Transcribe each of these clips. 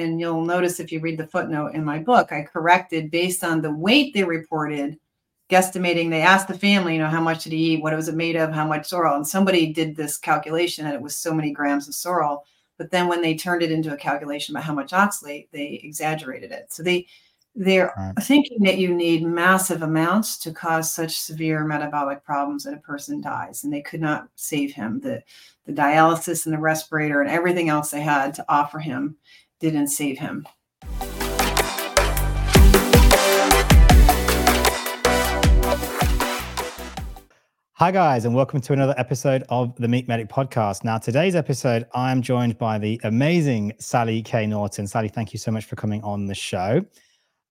And you'll notice if you read the footnote in my book, I corrected based on the weight they reported, guesstimating. They asked the family, you know, how much did he eat? What was it made of? How much sorrel? And somebody did this calculation and it was so many grams of sorrel. But then when they turned it into a calculation about how much oxalate, they exaggerated it. So they they're right. thinking that you need massive amounts to cause such severe metabolic problems that a person dies, and they could not save him. The the dialysis and the respirator and everything else they had to offer him didn't save him. Hi, guys, and welcome to another episode of the Meat Medic podcast. Now, today's episode, I am joined by the amazing Sally K. Norton. Sally, thank you so much for coming on the show.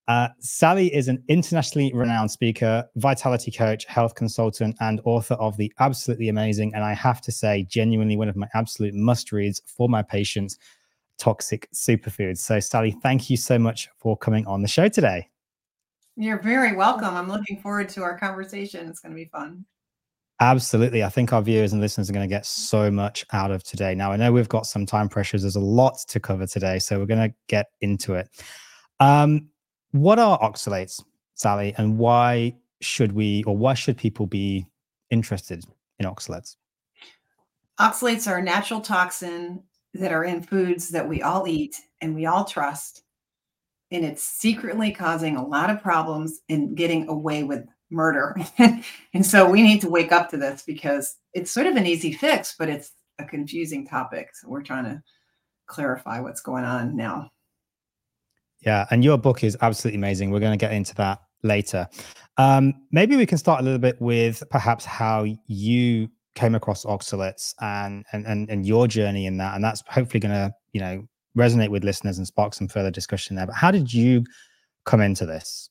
Uh, Sally is an internationally renowned speaker, vitality coach, health consultant, and author of the absolutely amazing, and I have to say, genuinely one of my absolute must reads for my patients, Toxic Superfoods. So, Sally, thank you so much for coming on the show today. You're very welcome. I'm looking forward to our conversation. It's going to be fun. Absolutely. I think our viewers and listeners are going to get so much out of today. Now, I know we've got some time pressures. There's a lot to cover today, so we're going to get into it. Um, what are oxalates, Sally, and why should we or why should people be interested in oxalates? Oxalates are a natural toxin that are in foods that we all eat and we all trust. And it's secretly causing a lot of problems and getting away with murder. and so we need to wake up to this because it's sort of an easy fix, but it's a confusing topic. So we're trying to clarify what's going on now. Yeah, and your book is absolutely amazing. We're going to get into that later. Um, maybe we can start a little bit with perhaps how you came across oxalates and and and, and your journey in that, and that's hopefully going to you know resonate with listeners and spark some further discussion there. But how did you come into this?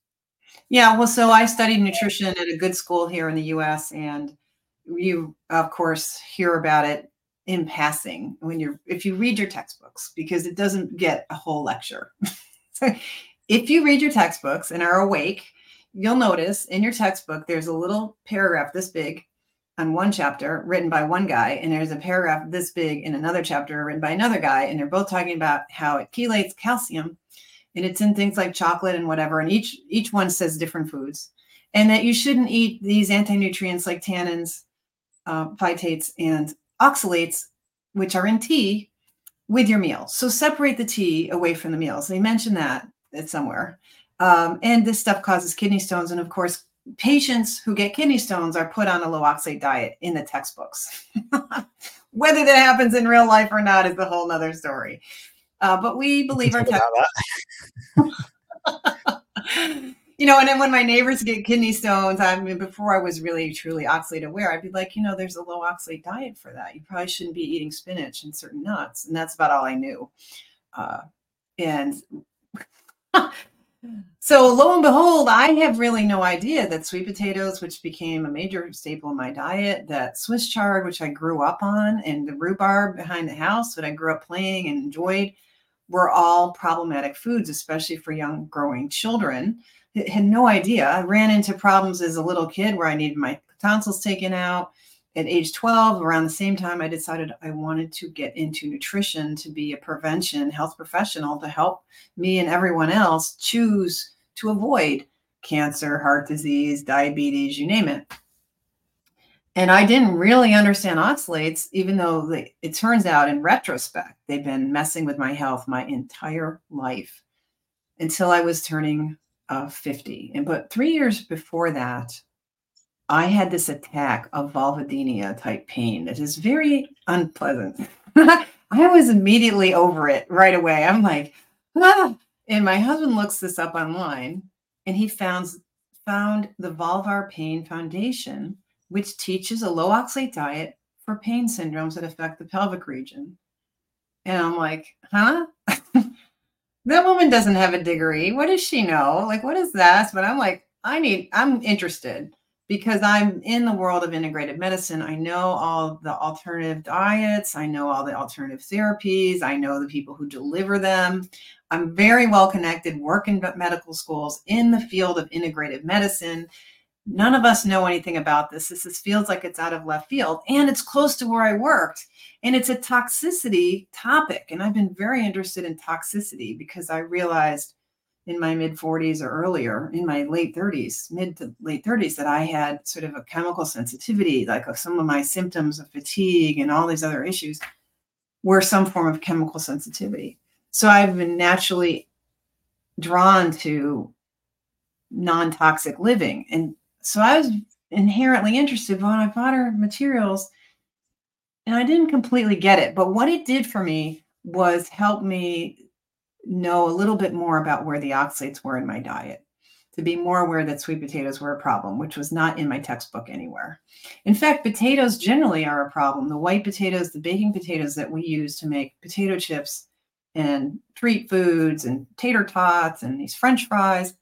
Yeah, well, so I studied nutrition at a good school here in the U.S., and you, of course, hear about it in passing when you're if you read your textbooks because it doesn't get a whole lecture. So if you read your textbooks and are awake, you'll notice in your textbook there's a little paragraph this big on one chapter written by one guy, and there's a paragraph this big in another chapter written by another guy, and they're both talking about how it chelates calcium, and it's in things like chocolate and whatever, and each each one says different foods, and that you shouldn't eat these anti-nutrients like tannins, uh, phytates, and oxalates, which are in tea, with your meals. So separate the tea away from the meals. They mentioned that it's somewhere. Um, and this stuff causes kidney stones. And of course, patients who get kidney stones are put on a low oxalate diet in the textbooks. Whether that happens in real life or not is a whole nother story. Uh, but we believe our textbooks. you know, and then when my neighbors get kidney stones, I mean, before I was really truly oxalate aware, I'd be like, you know, there's a low oxalate diet for that. You probably shouldn't be eating spinach and certain nuts. And that's about all I knew. Uh, and so lo and behold, I have really no idea that sweet potatoes, which became a major staple in my diet, that Swiss chard, which I grew up on, and the rhubarb behind the house that I grew up playing and enjoyed, were all problematic foods, especially for young growing children I had no idea. I ran into problems as a little kid where I needed my tonsils taken out. At age 12, around the same time, I decided I wanted to get into nutrition to be a prevention health professional to help me and everyone else choose to avoid cancer, heart disease, diabetes, you name it. And I didn't really understand oxalates, even though they, it turns out in retrospect, they've been messing with my health my entire life until I was turning of 50. And but three years before that, I had this attack of vulvodynia type pain that is very unpleasant. I was immediately over it right away. I'm like, ah. and my husband looks this up online and he found found the Vulvar Pain Foundation, which teaches a low oxalate diet for pain syndromes that affect the pelvic region. And I'm like, huh? that woman doesn't have a degree. What does she know? Like, what is that? But I'm like, I need, I'm interested because I'm in the world of integrated medicine. I know all the alternative diets, I know all the alternative therapies, I know the people who deliver them. I'm very well connected, work in medical schools in the field of integrative medicine. none of us know anything about this. This is, feels like it's out of left field and it's close to where I worked. And it's a toxicity topic. And I've been very interested in toxicity because I realized in my mid 40s or earlier, in my late 30s, mid to late 30s, that I had sort of a chemical sensitivity, like uh, some of my symptoms of fatigue and all these other issues were some form of chemical sensitivity. So I've been naturally drawn to non toxic living. And so I was inherently interested when I bought her materials and I didn't completely get it. But what it did for me was help me know a little bit more about where the oxalates were in my diet, to be more aware that sweet potatoes were a problem, which was not in my textbook anywhere. In fact, potatoes generally are a problem. The white potatoes, the baking potatoes that we use to make potato chips and treat foods and tater tots and these french fries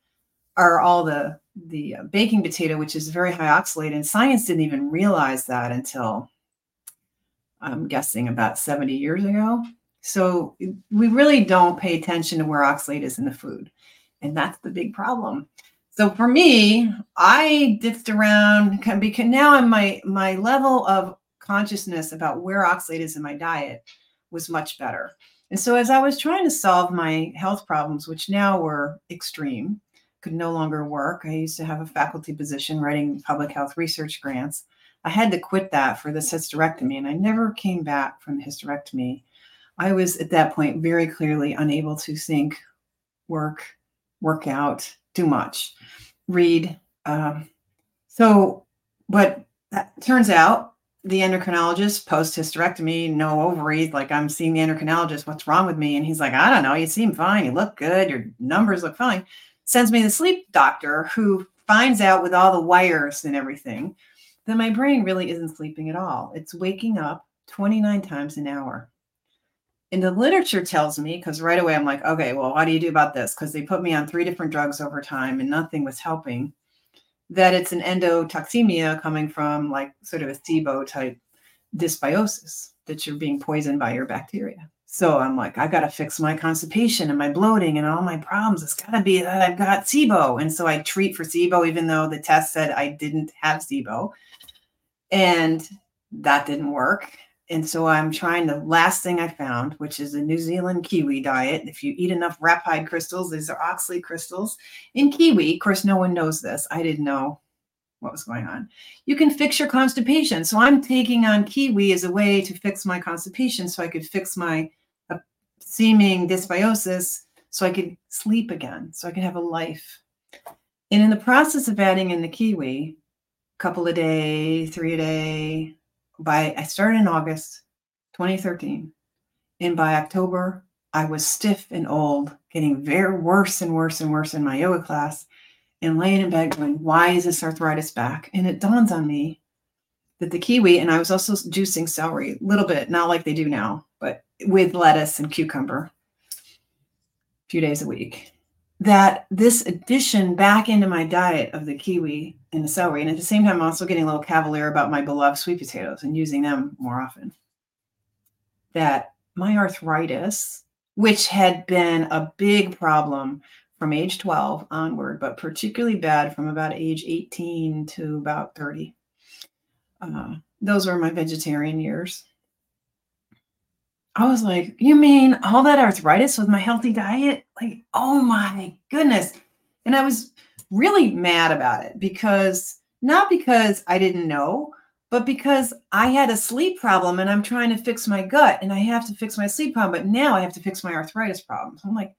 are all the the uh, baking potato which is very high oxalate and science didn't even realize that until i'm guessing about 70 years ago so we really don't pay attention to where oxalate is in the food. And that's the big problem. So for me, I ditched around because now my my level of consciousness about where oxalate is in my diet was much better. And so as I was trying to solve my health problems, which now were extreme, could no longer work. I used to have a faculty position writing public health research grants. I had to quit that for this hysterectomy, and I never came back from the hysterectomy I was at that point very clearly unable to think, work, work out, do much, read. Um, so, but that turns out the endocrinologist post hysterectomy, no ovaries, like I'm seeing the endocrinologist, what's wrong with me? And he's like, I don't know, you seem fine, you look good, your numbers look fine. Sends me the sleep doctor who finds out with all the wires and everything that my brain really isn't sleeping at all. It's waking up 29 times an hour and the literature tells me because right away i'm like okay well what do you do about this? Because they put me on three different drugs over time and nothing was helping that it's an endotoxemia coming from like sort of a SIBO type dysbiosis that you're being poisoned by your bacteria. So i'm like i got to fix my constipation and my bloating and all my problems. It's got to be that i've got SIBO. And so i treat for SIBO even though the test said i didn't have SIBO. And that didn't work and so I'm trying the last thing I found, which is a New Zealand kiwi diet. If you eat enough raphide crystals, these are oxalate crystals in kiwi. Of course, no one knows this. I didn't know what was going on. You can fix your constipation. So I'm taking on kiwi as a way to fix my constipation so I could fix my uh, seeming dysbiosis so I could sleep again, so I could have a life. And in the process of adding in the kiwi, a couple a day, three a day, by I started in August 2013, and by October I was stiff and old, getting very worse and worse and worse in my yoga class, and laying in bed going, "Why is this arthritis back?" And it dawns on me that the kiwi, and I was also juicing celery a little bit, not like they do now, but with lettuce and cucumber, a few days a week that this addition back into my diet of the kiwi and the celery, and at the same time, I'm also getting a little cavalier about my beloved sweet potatoes and using them more often. That my arthritis, which had been a big problem from age 12 onward, but particularly bad from about age 18 to about 30. Uh, those were my vegetarian years. I was like, you mean all that arthritis with my healthy diet? Like, oh my goodness. And I was really mad about it because not because I didn't know, but because I had a sleep problem and I'm trying to fix my gut and I have to fix my sleep problem, but now I have to fix my arthritis problem. So I'm like,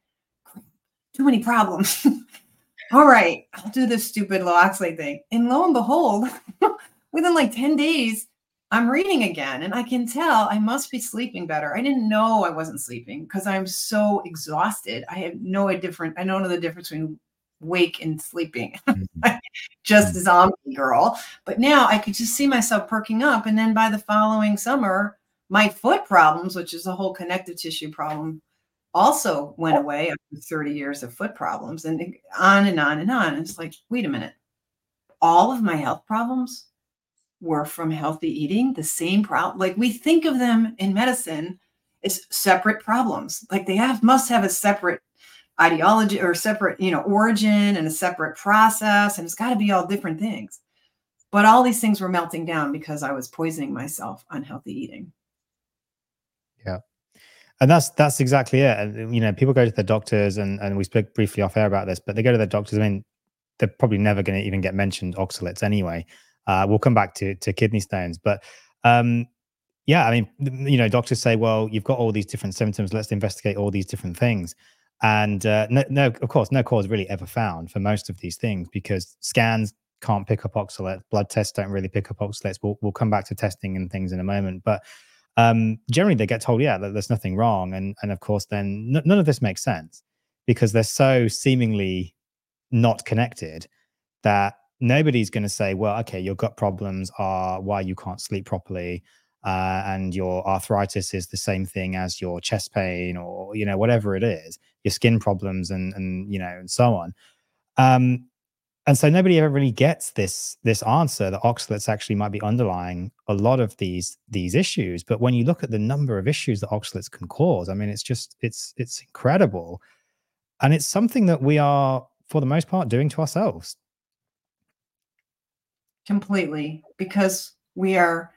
too many problems. All right, I'll do this stupid low oxalate thing. And lo and behold, within like 10 days, I'm reading again and I can tell I must be sleeping better. I didn't know I wasn't sleeping because I'm so exhausted. I have no different, I don't know the difference between wake and sleeping. Mm-hmm. just a zombie girl. But now I could just see myself perking up. And then by the following summer, my foot problems, which is a whole connective tissue problem, also went oh. away after 30 years of foot problems and on and on and on. It's like, wait a minute. All of my health problems were from healthy eating, the same problem. Like we think of them in medicine as separate problems. Like they have must have a separate ideology or separate, you know, origin and a separate process. And it's got to be all different things. But all these things were melting down because I was poisoning myself on healthy eating. Yeah. And that's that's exactly it. And you know, people go to the doctors and and we spoke briefly off air about this, but they go to the doctors. I mean, they're probably never going to even get mentioned oxalates anyway. Uh, we'll come back to to kidney stones, but um, yeah, I mean, you know, doctors say, well, you've got all these different symptoms. Let's investigate all these different things. And uh, no, no, of course, no cause really ever found for most of these things because scans can't pick up oxalates. Blood tests don't really pick up oxalates. We'll, we'll come back to testing and things in a moment. But um, generally, they get told, yeah, that there's nothing wrong. And, and of course, then n- none of this makes sense because they're so seemingly not connected that nobody's going to say, well, okay, your gut problems are why you can't sleep properly. Uh, and your arthritis is the same thing as your chest pain or you know whatever it is your skin problems and and you know and so on. Um and so nobody ever really gets this this answer that oxalates actually might be underlying a lot of these these issues. But when you look at the number of issues that oxalates can cause i mean it's just it's it's incredible. And it's something that we are for the most part doing to ourselves completely because we are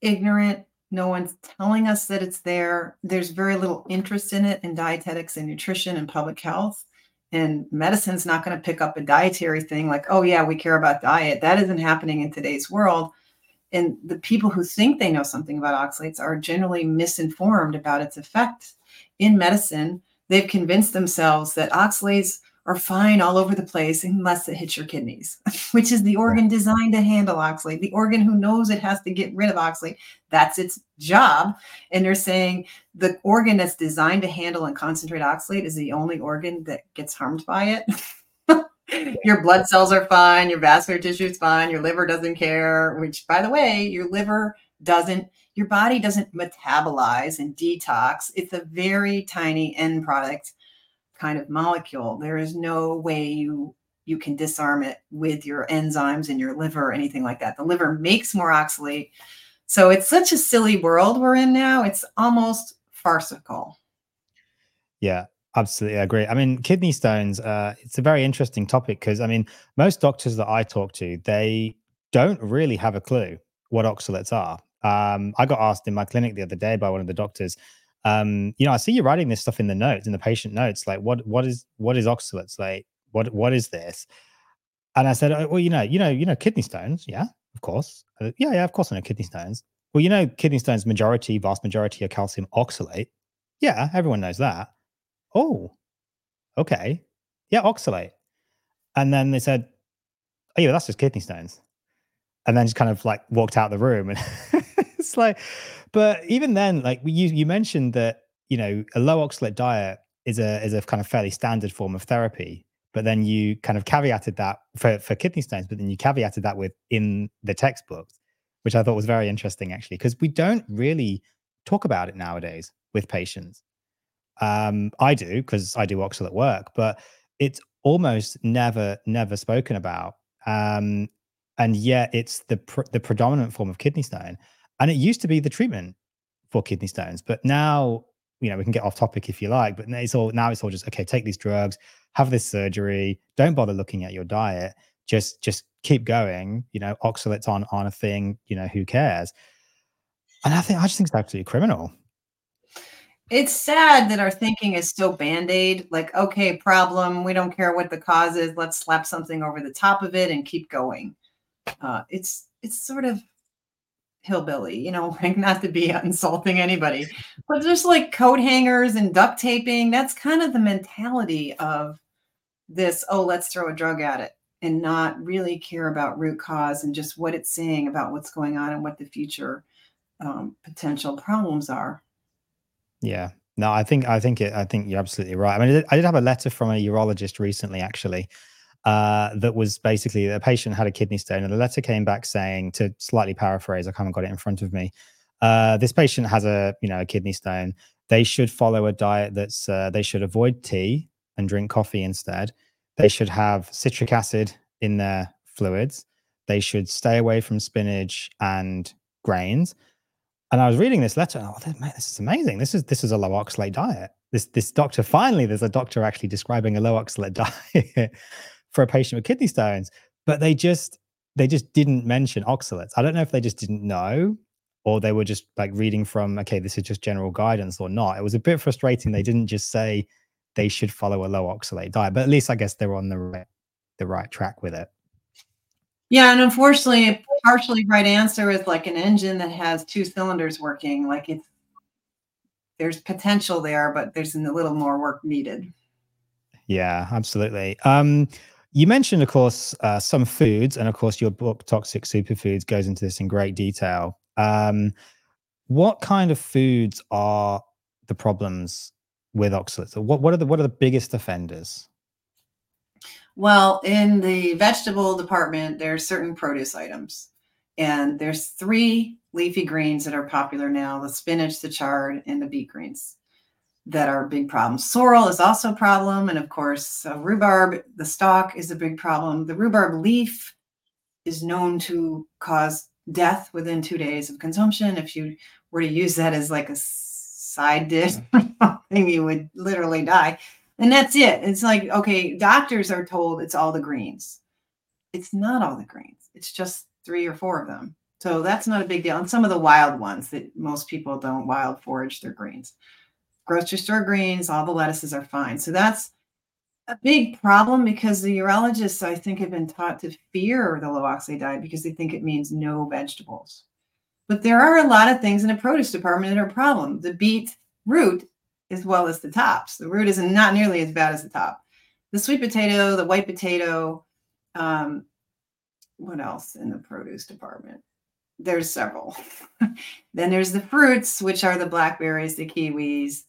ignorant. No one's telling us that it's there. There's very little interest in it in dietetics and nutrition and public health. And medicine's not going to pick up a dietary thing like oh yeah we care about diet. That isn't happening in today's world. And the people who think they know something about oxalates are generally misinformed about its effect. In medicine they've convinced themselves that oxalates are fine all over the place unless it hits your kidneys, which is the organ designed to handle oxalate, the organ who knows it has to get rid of oxalate. That's its job. And they're saying the organ that's designed to handle and concentrate oxalate is the only organ that gets harmed by it. your blood cells are fine, your vascular tissue is fine, your liver doesn't care, which, by the way, your liver doesn't your body doesn't metabolize and detox. It's a very tiny end product kind of molecule. There is no way you you can disarm it with your enzymes in your liver or anything like that. The liver makes more oxalate. So it's such a silly world we're in now. It's almost farcical. Yeah, absolutely. I agree. I mean, kidney stones, uh, it's a very interesting topic because, I mean, most doctors that I talk to, they don't really have a clue what oxalates are. Um, I got asked in my clinic the other day by one of the doctors, um, you know, I see you writing this stuff in the notes, in the patient notes. Like, what what is what is oxalates? Like, what what is this? And I said, oh, well, you know, you know, you know, kidney stones. Yeah, of course. Uh, yeah, yeah, of course, I know kidney stones. Well, you know, kidney stones majority, vast majority are calcium oxalate. Yeah, everyone knows that. Oh, okay. Yeah, oxalate. And then they said, oh, yeah, that's just kidney stones. And then just kind of like walked out the room and it's like, but even then, like you you mentioned that you know a low oxalate diet is a is a kind of fairly standard form of therapy. But then you kind of caveated that for for kidney stones, but then you caveated that with in the textbooks, which I thought was very interesting actually, because we don't really talk about it nowadays with patients. Um, I do because I do oxalate work, but it's almost never never spoken about. Um, and yet it's the pr- the predominant form of kidney stone and it used to be the treatment for kidney stones, but now you know we can get off topic if you like. But it's all now it's all just okay. Take these drugs, have this surgery. Don't bother looking at your diet. Just just keep going. You know, oxalates on on a thing. You know, who cares? And I think I just think it's absolutely criminal. It's sad that our thinking is still band aid. Like, okay, problem. We don't care what the cause is. Let's slap something over the top of it and keep going. Uh, it's it's sort of hillbilly, you know, like not to be insulting anybody, but just like coat hangers and duct taping, that's kind of the mentality of this, oh, let's throw a drug at it and not really care about root cause and just what it's saying about what's going on and what the future um, potential problems are. Yeah. No, I think I think it, I think you're absolutely right. I mean, I did have a letter from a urologist recently, actually, uh, that was basically a patient had a kidney stone, and the letter came back saying, to slightly paraphrase, I haven't got it in front of me. Uh, this patient has a you know a kidney stone. They should follow a diet that's uh, they should avoid tea and drink coffee instead. They should have citric acid in their fluids. They should stay away from spinach and grains. And I was reading this letter. Oh, mate, this is amazing. This is this is a low oxalate diet. this this doctor finally there's a doctor actually describing a low oxalate diet for a patient with kidney stones, but they just they just didn't mention oxalates. I don't know if they just didn't know or they were just like reading from okay this is just general guidance or not. It was a bit frustrating. They didn't just say they should follow a low oxalate diet, but at least I guess they're on the right the right track with it. Yeah, and unfortunately, a partially right answer is like an engine that has two cylinders working. Like it's there's potential there, but there's a little more work needed. Yeah, absolutely. Um, you mentioned, of course, uh, some foods, and of course, your book "Toxic Superfoods" goes into this in great detail. Um, what kind of foods are the problems with oxalates? What what are the what are the biggest offenders? Well, in the vegetable department, there are certain produce items, and there's three leafy greens that are popular now: the spinach, the chard, and the beet greens that are big problems. Sorrel is also a problem, and of course, uh, rhubarb, the stalk is a big problem. The rhubarb leaf is known to cause death within two days of consumption. If you were to use that as like a side dish, thing, you would literally die. And that's it. It's like, okay, doctors are told it's all the greens. It's not all the greens. It's just three or four of them. So that's not a big deal. And some of the wild ones that most people don't wild forage their greens. Grocery store greens, all the lettuces are fine. So that's a big problem because the urologists, I think, have been taught to fear the low oxalate diet because they think it means no vegetables. But there are a lot of things in the produce department that are a problem. The beet root as well as the tops. The root is not nearly as bad as the top. The sweet potato, the white potato, um, what else in the produce department? There's several. then there's the fruits, which are the blackberries, the kiwis.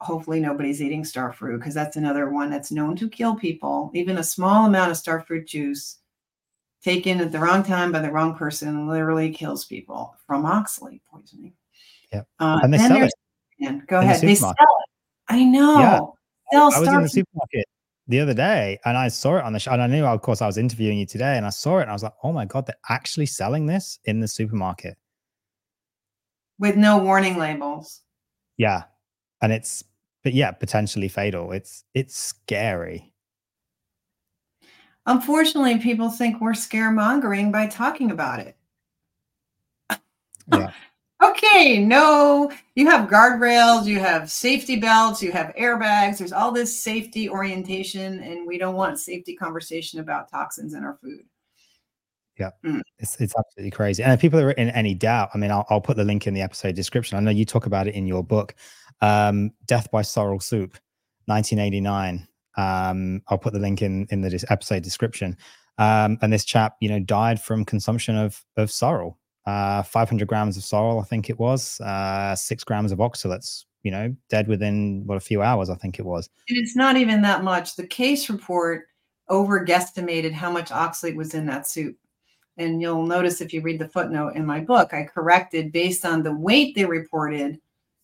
Hopefully, nobody's eating star fruit because that's another one that's known to kill people. Even a small amount of star fruit juice taken at the wrong time by the wrong person literally kills people from oxalate poisoning. Yeah. Uh, and they sell it Go ahead. The they sell it. I know. Yeah. Sell I was in the supermarket the other day and I saw it on the show. And I knew, of course, I was interviewing you today and I saw it and I was like, oh my God, they're actually selling this in the supermarket. With no warning labels. Yeah. And it's, but yeah, potentially fatal. It's, it's scary. Unfortunately, people think we're scaremongering by talking about it. Yeah. okay, no, you have guardrails, you have safety belts, you have airbags. There's all this safety orientation, and we don't want safety conversation about toxins in our food. Yeah, mm. it's it's absolutely crazy. And if people are in any doubt, I mean, I'll, I'll put the link in the episode description. I know you talk about it in your book, um, "Death by Sorrel Soup," 1989. Um, I'll put the link in in the episode description. Um, and this chap, you know, died from consumption of of sorrel uh, 500 grams of sorrel, I think it was, uh, six grams of oxalates, you know, dead within what a few hours, I think it was. And it's not even that much. The case report over guesstimated how much oxalate was in that soup. And you'll notice if you read the footnote in my book, I corrected based on the weight they reported,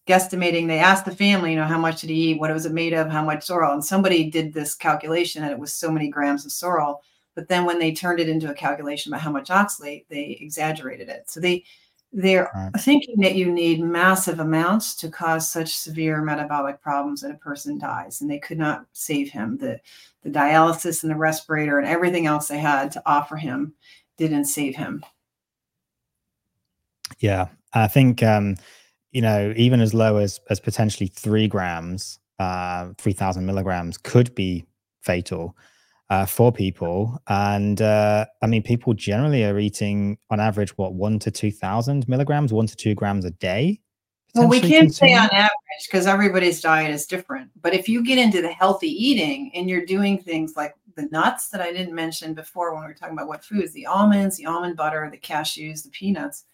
guesstimating. They asked the family, you know, how much did he eat? What was it made of? How much sorrel? And somebody did this calculation and it was so many grams of sorrel but then when they turned it into a calculation about how much oxalate, they exaggerated it. So they they're right. thinking that you need massive amounts to cause such severe metabolic problems that a person dies, and they could not save him. The the dialysis and the respirator and everything else they had to offer him didn't save him. Yeah, I think um, you know even as low as as potentially three grams, uh, three thousand milligrams could be fatal uh, for people. And uh, I mean, people generally are eating on average, what, one to 2,000 milligrams, one to two grams a day? Well, we can't say on average because everybody's diet is different. But if you get into the healthy eating and you're doing things like the nuts that I didn't mention before when we were talking about what foods, the almonds, the almond butter, the cashews, the peanuts,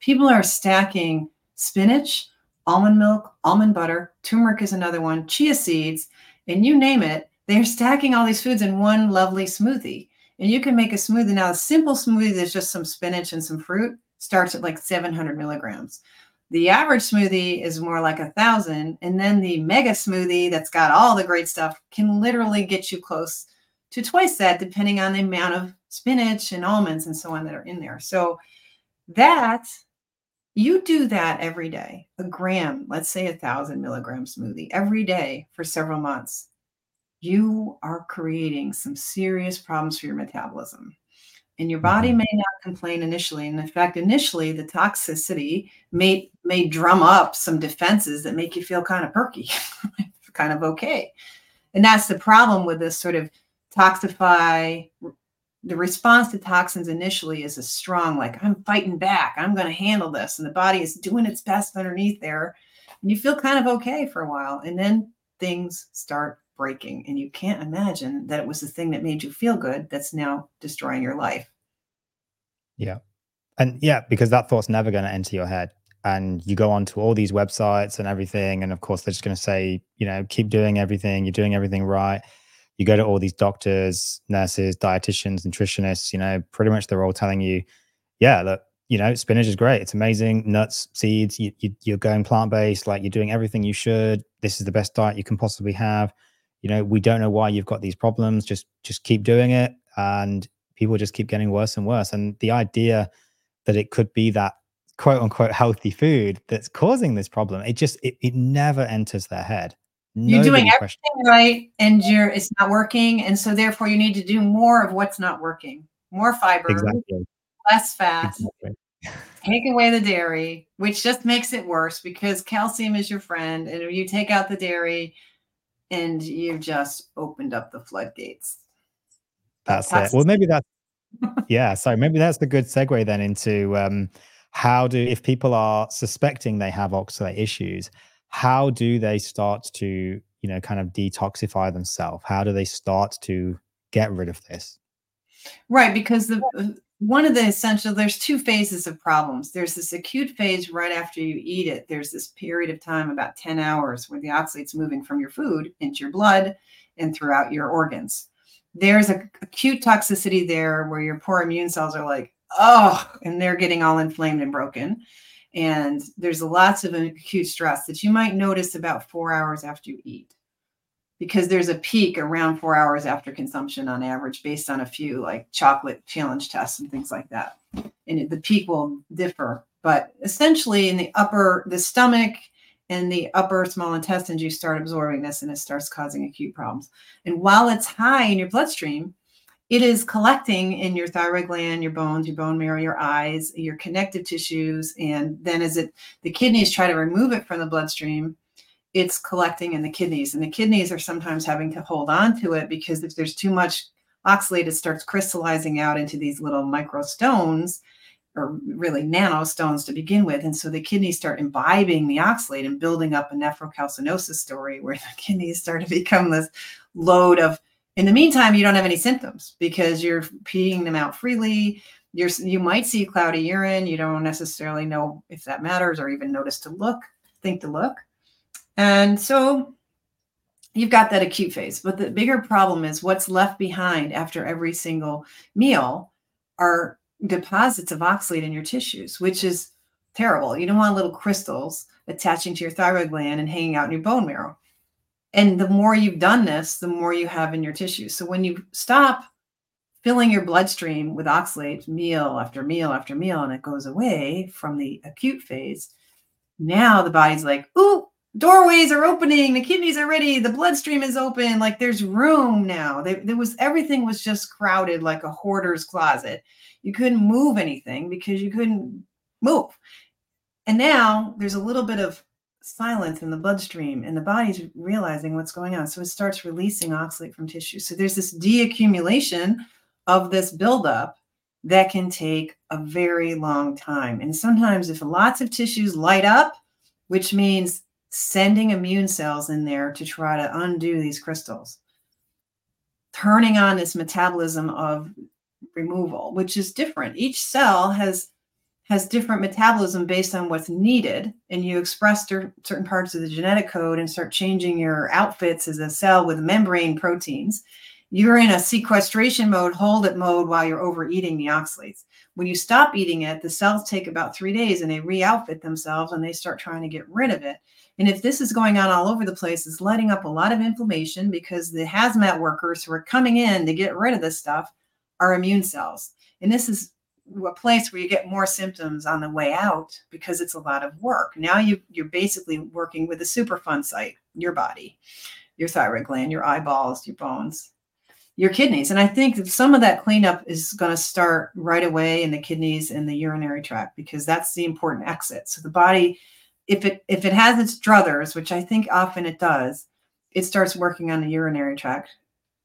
people are stacking spinach, almond milk, almond butter, turmeric is another one, chia seeds, and you name it they're stacking all these foods in one lovely smoothie. And you can make a smoothie now. A simple smoothie that's just some spinach and some fruit starts at like 700 milligrams. The average smoothie is more like a thousand. And then the mega smoothie that's got all the great stuff can literally get you close to twice that, depending on the amount of spinach and almonds and so on that are in there. So that You do that every day, a gram, let's say a thousand milligram smoothie every day for several months. You are creating some serious problems for your metabolism. And your body mm-hmm. may not complain initially. And in fact, initially, the toxicity may, may drum up some defenses that make you feel kind of perky, kind of okay. And that's the problem with this sort of toxify the response to toxins initially is a strong like i'm fighting back. I'm going to handle this. And the body is doing its best underneath there. And you feel kind of okay for a while and then things start breaking and you can't imagine that it was the thing that made you feel good that's now destroying your life. Yeah. And yeah because that thought's never going to enter your head. And you go on to all these websites and everything and of course they're just going to say you know keep doing everything. You're doing everything right you go to all these doctors, nurses, dietitians, nutritionists, you know, pretty much they're all telling you, yeah, look, you know, spinach is great. It's amazing. Nuts, seeds, you, you, you're going plant based, like you're doing everything you should. This is the best diet you can possibly have. You know, we don't know why you've got these problems. Just, just keep doing it. And people just keep getting worse and worse. And the idea that it could be that quote unquote healthy food that's causing this problem, it just, it, it never enters their head you're doing everything right and you're it's not working and so therefore you need to do more of what's not working. More fiber exactly. less fat. Exactly. take away the dairy which just makes it worse because calcium is your friend and you take out the dairy and you've just opened up the floodgates. That's, that's it. well maybe that's yeah so maybe that's the good segue then into um how do if people are suspecting they have oxalate issues how do they start to you know kind of detoxify themselves? How do they start to get rid of this? Right because the uh, one of the essential there's two phases of problems. There's this acute phase right after you eat it. There's this period of time about 10 hours where the oxalate's moving from your food into your blood and throughout your organs. There's a acute toxicity there where your poor immune cells are like oh and they're getting all inflamed and broken and there's lots of acute stress that you might notice about four hours after you eat. Because there's a peak around four hours after consumption on average based on a few like chocolate challenge tests and things like that. And the peak will differ but essentially in the upper the stomach and the upper small intestines you start absorbing this and it starts causing acute problems. And while it's high in your bloodstream it is collecting in your thyroid gland, your bones, your bone marrow, your eyes, your connective tissues, and then as it the kidneys try to remove it from the bloodstream, it's collecting in the kidneys, and the kidneys are sometimes having to hold on to it because if there's too much oxalate, it starts crystallizing out into these little micro stones or really nanostones to begin with. And so the kidneys start imbibing the oxalate and building up a nephrocalcinosis story where the kidneys start to become this load of in the meantime, you don't have any symptoms because you're peeing them out freely. You're, you might see cloudy urine. You don't necessarily know if that matters or even notice to look, think to look. And so you've got that acute phase. But the bigger problem is what's left behind after every single meal are deposits of oxalate in your tissues, which is terrible. You don't want little crystals attaching to your thyroid gland and hanging out in your bone marrow. And the more you've done this, the more you have in your tissues. So when you stop filling your bloodstream with oxalate meal after meal after meal and it goes away from the acute phase, now the body's like, ooh, doorways are opening, the kidneys are ready, the bloodstream is open, like there's room now. There, there was everything was just crowded like a hoarder's closet. You couldn't move anything because you couldn't move. And now there's a little bit of silence in the bloodstream and the body's realizing what's going on. So it starts releasing oxalate from tissue. So there's this deaccumulation of this buildup that can take a very long time. And sometimes, if lots of tissues light up, which means sending immune cells in there to try to undo these crystals, turning on this metabolism of removal, which is different. Each cell has has different metabolism based on what's needed and you express certain parts of the genetic code and start changing your outfits as a cell with membrane proteins you're in a sequestration mode hold it mode while you're overeating the oxalates. When you stop eating it the cells take about three days and they re-outfit themselves and they start trying to get rid of it. And if this is going on all over the place it's letting up a lot of inflammation because the hazmat workers who are coming in to get rid of this stuff are immune cells. And this is a place where you get more symptoms on the way out because it's a lot of work. Now you you're basically working with a superfund site, your body, your thyroid gland, your eyeballs, your bones, your kidneys. And I think some of that cleanup is going to start right away in the kidneys and the urinary tract because that's the important exit. So the body, if it if it has its druthers, which I think often it does, it starts working on the urinary tract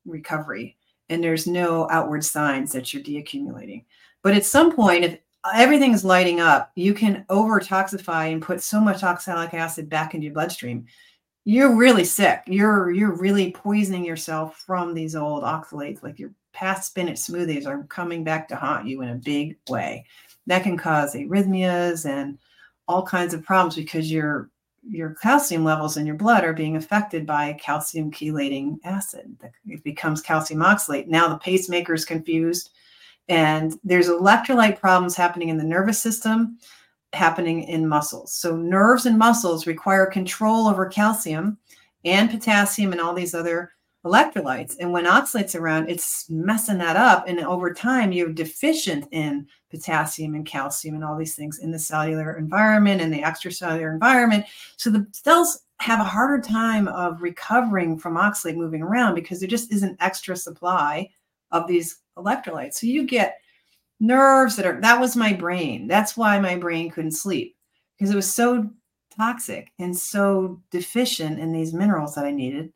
recovery. And there's no outward signs that you're deaccumulating. But at some point, if everything's lighting up, you can over toxify and put so much oxalic acid back into your bloodstream. You're really sick. You're you're really poisoning yourself from these old oxalates, like your past spinach smoothies are coming back to haunt you in a big way. That can cause arrhythmias and all kinds of problems because your your calcium levels in your blood are being affected by calcium chelating acid. It becomes calcium oxalate. Now the pacemaker is confused and there's electrolyte problems happening in the nervous system, happening in muscles. So, nerves and muscles require control over calcium and potassium and all these other electrolytes. And when oxalate's around, it's messing that up. And over time, you're deficient in potassium and calcium and all these things in the cellular environment and the extracellular environment. So the cells have a harder time of recovering from oxalate moving around because there just isn't extra supply of these electrolytes. So you get nerves that are that was my brain. That's why my brain couldn't sleep because it was so toxic and so deficient in these minerals that I needed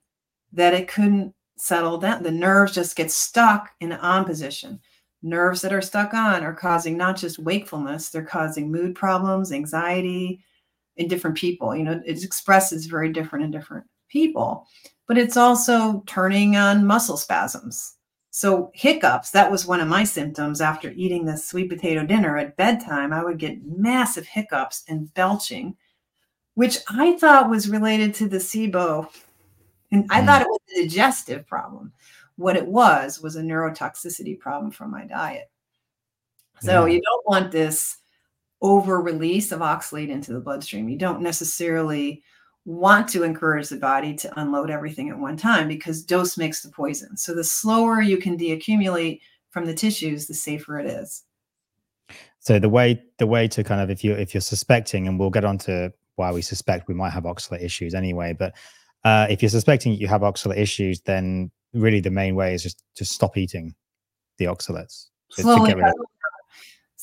that it couldn't settle down. The nerves just get stuck in an on position. Nerves that are stuck on are causing not just wakefulness, they're causing mood problems, anxiety in different people. You know, it expresses very different in different people, but it's also turning on muscle spasms so, hiccups, that was one of my symptoms after eating the sweet potato dinner at bedtime. I would get massive hiccups and belching, which I thought was related to the SIBO. And I mm. thought it was a digestive problem. What it was was a neurotoxicity problem from my diet. So, yeah. you don't want this over release of oxalate into the bloodstream. You don't necessarily want to encourage the body to unload everything at one time because dose makes the poison. So the slower you can deaccumulate from the tissues, the safer it is. So the way the way to kind of if you if you're suspecting, and we'll get on to why we suspect we might have oxalate issues anyway, but uh, if you're suspecting you have oxalate issues, then really the main way is just to stop eating the oxalates. Slowly,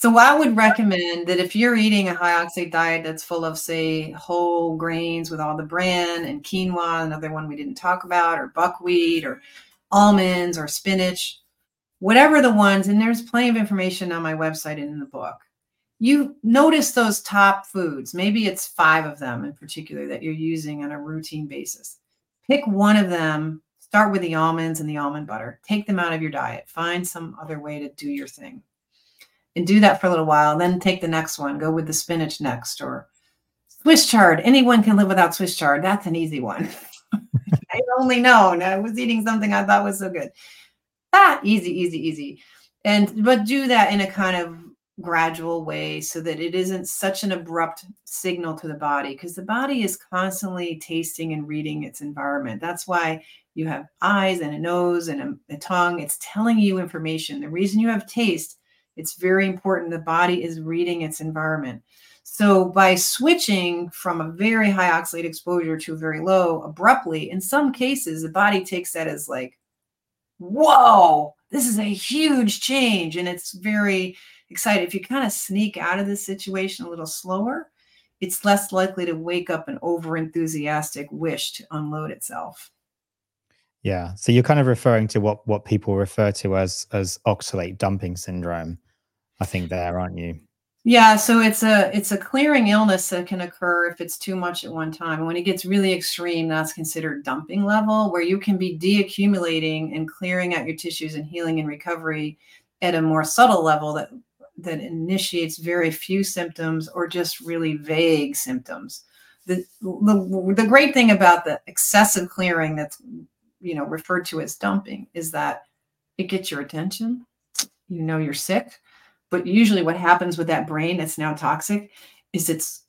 so I would recommend that if you're eating a high oxalate diet that's full of, say, whole grains with all the bran and quinoa, another one we didn't talk about, or buckwheat, or almonds, or spinach, whatever the ones, and there's plenty of information on my website and in the book. You notice those top foods. Maybe it's five of them in particular that you're using on a routine basis. Pick one of them. Start with the almonds and the almond butter. Take them out of your diet. Find some other way to do your thing and do that for a little while. Then take the next one. Go with the spinach next or Swiss chard. Anyone can live without Swiss chard. That's an easy one. I only known I was eating something I thought was so good. Ah, easy, easy, easy. And but do that in a kind of gradual way so that it isn't such an abrupt signal to the body because the body is constantly tasting and reading its environment. That's why you have eyes and a nose and a, a tongue. It's telling you information. The reason you have taste it's very important. The body is reading its environment. So by switching from a very high oxalate exposure to a very low abruptly, in some cases, the body takes that as like, whoa, this is a huge change. And it's very excited. If you kind of sneak out of this situation a little slower, it's less likely to wake up an over enthusiastic wish to unload itself. Yeah. So you're kind of referring to what what people refer to as as oxalate dumping syndrome. I think there, aren't you? Yeah, so it's a it's a clearing illness that can occur if it's too much at one time. And when it gets really extreme, that's considered dumping level, where you can be deaccumulating and clearing out your tissues and healing and recovery at a more subtle level that that initiates very few symptoms or just really vague symptoms. The, the, the great thing about the excessive clearing that's you know referred to as dumping is that it gets your attention you know you're sick but usually what happens with that brain that's now toxic is it's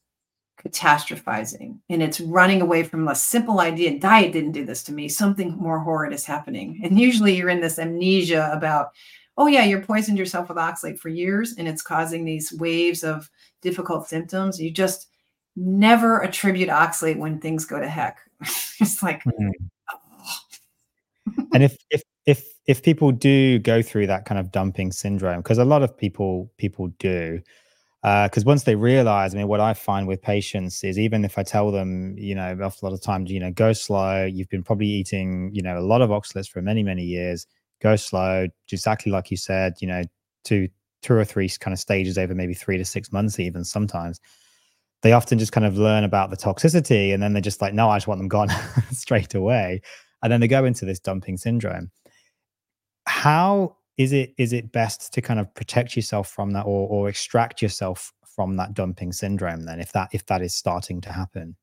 catastrophizing and it's running away from a simple idea diet didn't do this to me something more horrid is happening and usually you're in this amnesia about oh yeah, you're poisoned yourself with oxalate for years and it's causing these waves of difficult symptoms. You just never attribute oxalate when things go to heck. it's like mm-hmm. oh. and if if if if people do go through that kind of dumping syndrome, because a lot of people people do, because uh, once they realize, I mean, what I find with patients is even if I tell them, you know, a lot of times, you know, go slow, you've been probably eating, you know, a lot of oxalates for many, many years, go slow, exactly like you said, you know, two, two or three kind of stages over maybe three to six months, even sometimes. They often just kind of learn about the toxicity and then they're just like, no, I just want them gone straight away. And then they go into this dumping syndrome. How is it is it best to kind of protect yourself from that or or extract yourself from that dumping syndrome then if that if that is starting to happen?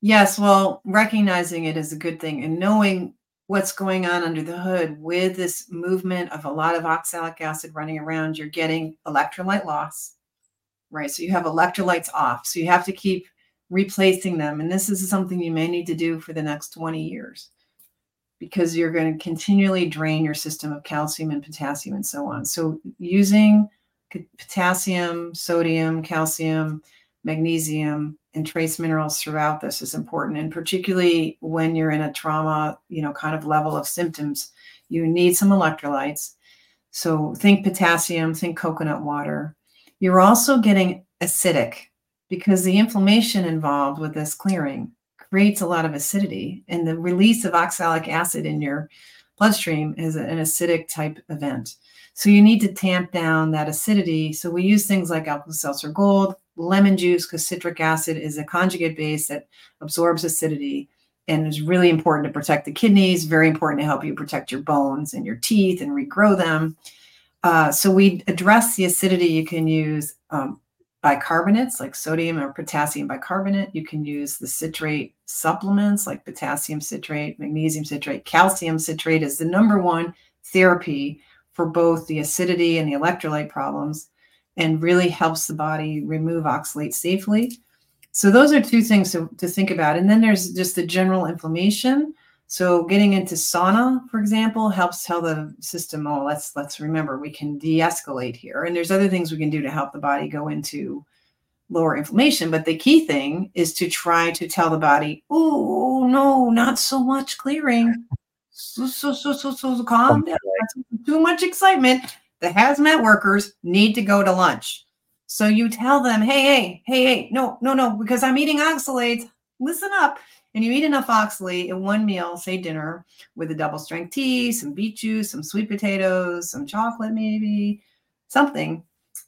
Yes well recognizing it is a good thing and knowing what's going on under the hood with this movement of a lot of oxalic acid running around you're getting electrolyte loss right? So you have electrolytes off so you have to keep replacing them and this is something you may need to do for the next 20 years because you're going to continually drain your system of calcium and potassium and so on. So using potassium, sodium, calcium, magnesium, and trace minerals throughout this is important. And particularly when you're in a trauma, you know, kind of level of symptoms, you need some electrolytes. So think potassium, think coconut water. You're also getting acidic because the inflammation involved with this clearing creates a lot of acidity, and the release of oxalic acid in your bloodstream is an acidic type event. So you need to tamp down that acidity. So we use things like Alka-Seltzer Gold, lemon juice, because citric acid is a conjugate base that absorbs acidity and is really important to protect the kidneys, very important to help you protect your bones and your teeth and regrow them. Uh, so we address the acidity. You can use um, bicarbonates like sodium or potassium bicarbonate. You can use the citrate supplements like potassium citrate, magnesium citrate, calcium citrate is the number one therapy for both the acidity and the electrolyte problems and really helps the body remove oxalate safely. So those are two things to, to think about. And then there's just the general inflammation. So getting into sauna, for example, helps tell the system, oh, let's let's remember we can de-escalate here. And there's other things we can do to help the body go into lower inflammation. But the key thing is to try to tell the body, oh no, not so much clearing. So so so so so, calm down. Too much excitement. The hazmat workers need to go to lunch. So you tell them, hey, hey, hey, hey, no, no, no, because I'm eating oxalates. Listen up and you eat enough oxalate in one meal, say dinner, with a double strength tea, some beet juice, some sweet potatoes, some chocolate, maybe something.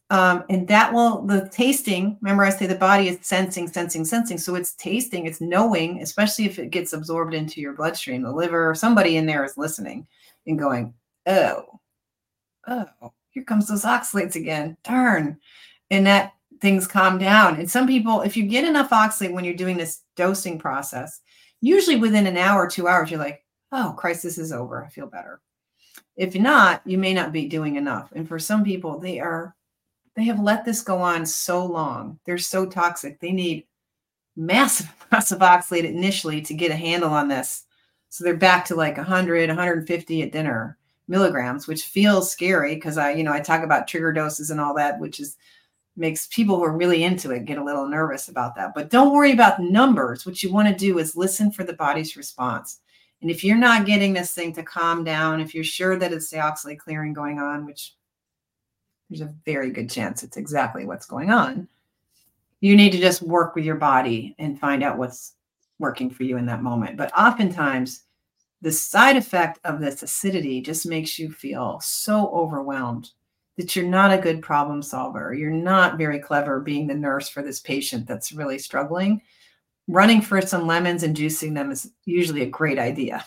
Um, and that will, the tasting, remember I say the body is sensing, sensing, sensing. So it's tasting, it's knowing, especially if it gets absorbed into your bloodstream, the liver, somebody in there is listening and going, oh, oh, here comes those oxalates again. Darn. And that things calm down. And some people, if you get enough oxalate when you're doing this dosing process, usually within an hour, two hours, you're like, oh, crisis is over. I feel better. If not, you may not be doing enough. And for some people, they are, they have let this go on so long. They're so toxic. They need massive amounts of oxalate initially to get a handle on this. So they're back to like 100, 150 at dinner milligrams, which feels scary because I, you know, I talk about trigger doses and all that, which is makes people who are really into it get a little nervous about that. But don't worry about numbers. What you want to do is listen for the body's response. And if you're not getting this thing to calm down, if you're sure that it's the oxalate clearing going on, which there's a very good chance it's exactly what's going on, you need to just work with your body and find out what's working for you in that moment. But oftentimes, the side effect of this acidity just makes you feel so overwhelmed that you're not a good problem solver. You're not very clever being the nurse for this patient that's really struggling. Running for some lemons and juicing them is usually a great idea.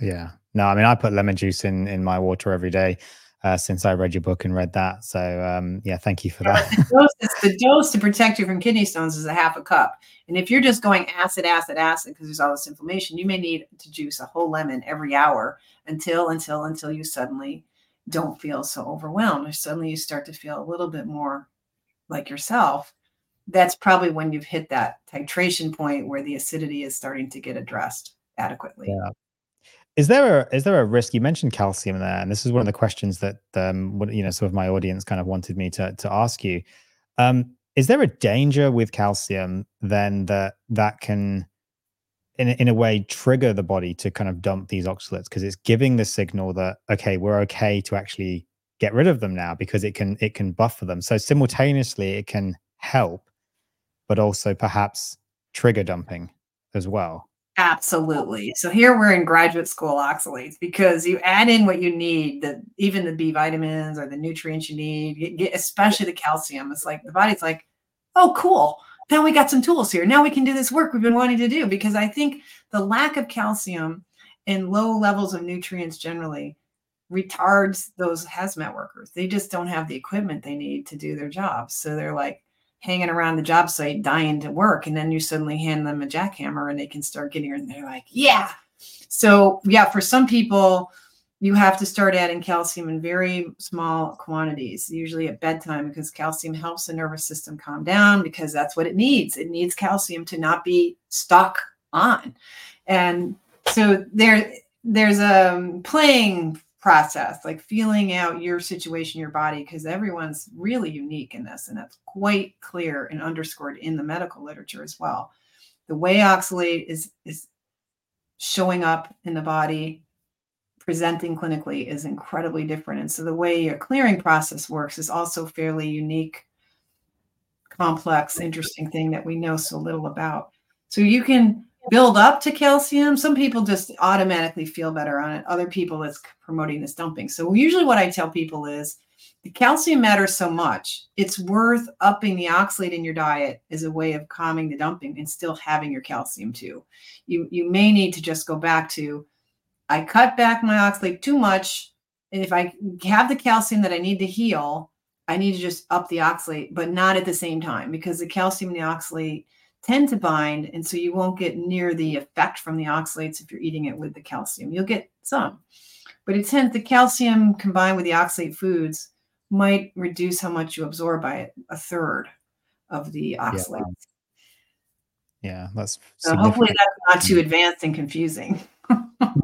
Yeah. No, I mean, I put lemon juice in in my water every day uh, since I read your book and read that. So um, yeah, thank you for that. the, dose the dose to protect you from kidney stones is a half a cup. And if you're just going acid, acid, acid because there's all this inflammation, you may need to juice a whole lemon every hour until until until you suddenly don't feel so overwhelmed or suddenly you start to feel a little bit more like yourself that's probably when you've hit that titration point where the acidity is starting to get addressed adequately yeah is there a is there a risk? You mentioned calcium there, and this is one of the questions that um, you know some of my audience kind of wanted me to to ask you. Um, is there a danger with calcium then that that can in in a way trigger the body to kind of dump these oxalates because it's giving the signal that okay we're okay to actually get rid of them now because it can it can buffer them so simultaneously it can help but also perhaps trigger dumping as well Absolutely. So here we're in graduate school oxalates because you add in what you need, the even the B vitamins or the nutrients you need, especially the calcium. It's like the body's like, oh, cool. Now we got some tools here. Now we can do this work we've been wanting to do. Because I think the lack of calcium and low levels of nutrients generally retards those hazmat workers. They just don't have the equipment they need to do their jobs. So they're like, hanging around the job site dying to work and then you suddenly hand them a jackhammer and they can start getting and they're like yeah so yeah for some people you have to start adding calcium in very small quantities usually at bedtime because calcium helps the nervous system calm down because that's what it needs it needs calcium to not be stuck on and so there there's a playing process, like feeling out your situation, your body, because everyone's really unique in this. And that's quite clear and underscored in the medical literature as well. The way oxalate is, is showing up in the body, presenting clinically, is incredibly different. And so the way your clearing process works is also fairly unique, complex, interesting thing that we know so little about. So you can build up to calcium. Some people just automatically feel better on it. Other people, it's promoting this dumping. So usually, what I tell people is the calcium matters so much. It's worth upping the oxalate in your diet as a way of calming the dumping and still having your calcium too. You you may need to just go back to I cut back my oxalate too much, and if I have the calcium that I need to heal, I need to just up the oxalate, but not at the same time because the calcium and the oxalate tend to bind. And so you won't get near the effect from the oxalates if you're eating it with the calcium. You'll get some, but it tends the calcium combined with the oxalate foods might reduce how much you absorb by a third of the oxalates. Yeah, yeah that's so hopefully that's not too advanced and confusing.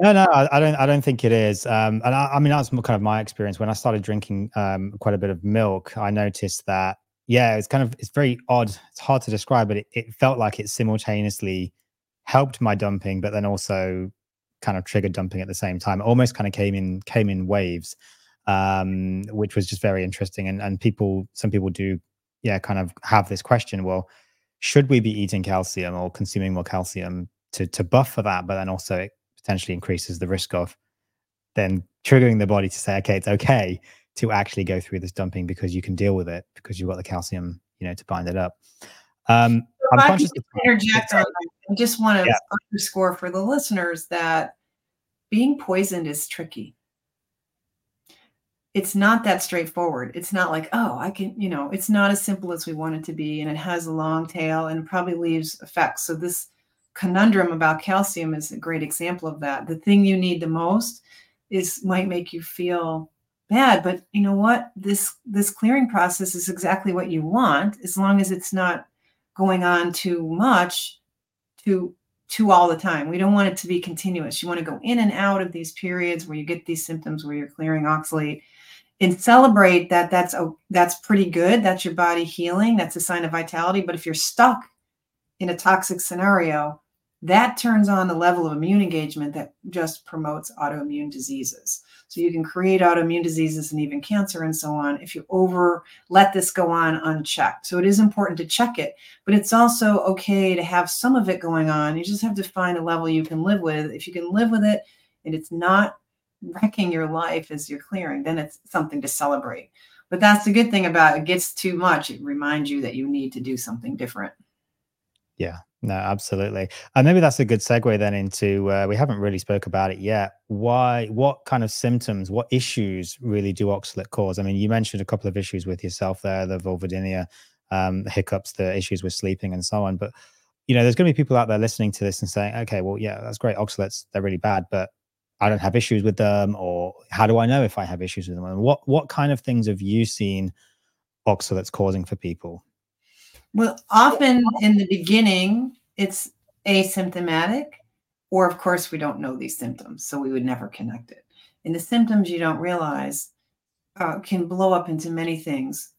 No, no, I, don't. I don't think it is. Um, and I, I, mean, that's kind of my experience. When I started drinking um, quite a bit of milk, I noticed that yeah, it's kind of it's very odd. It's hard to describe, but it, it felt like it simultaneously helped my dumping, but then also kind of triggered dumping at the same time. It almost kind of came in came in waves, um, which was just very interesting. And and people, some people do, yeah, kind of have this question. Well, should we be eating calcium or consuming more calcium to to buffer that? But then also it potentially increases the risk of then triggering the body to say, okay, it's okay to actually go through this dumping because you can deal with it because you've got the calcium, you know, to bind it up. Um, I'm conscious interject on I just want to yeah. underscore for the listeners that being poisoned is tricky. It's not that straightforward. It's not like, oh, I can, you know, it's not as simple as we want it to be. And it has a long tail and probably leaves effects. So, this conundrum about calcium is a great example of that. The thing you need the most is might make you feel bad but you know what? This this clearing process is exactly what you want as long as it's not going on too much to to all the time. We don't want it to be continuous. You want to go in and out of these periods where you get these symptoms where you're clearing oxalate and celebrate that that's oh, that's pretty good. That's your body healing. That's a sign of vitality. But if you're stuck in a toxic scenario that turns on the level of immune engagement that just promotes autoimmune diseases so you can create autoimmune diseases and even cancer and so on if you over let this go on unchecked. So it is important to check it, but it's also okay to have some of it going on. You just have to find a level you can live with. If you can live with it and it's not wrecking your life as you're clearing, then it's something to celebrate. But that's the good thing about it gets too much. It reminds you that you need to do something different. Yeah, no, absolutely. And maybe that's a good segue then into uh, we haven't really spoke about it yet. Why? What kind of symptoms? What issues really do oxalate cause? I mean, you mentioned a couple of issues with yourself there, the vulvodynia, um, hiccups, the issues with sleeping, and so on. But you know, there's going to be people out there listening to this and saying, "Okay, well, yeah, that's great. Oxalates, they're really bad, but I don't have issues with them, or how do I know if I have issues with them? And what what kind of things have you seen oxalates causing for people? Well, often in the beginning, it's asymptomatic Or, of course, we don't know these symptoms, so we would never connect it. And the symptoms you don't realize uh, can blow up into many things.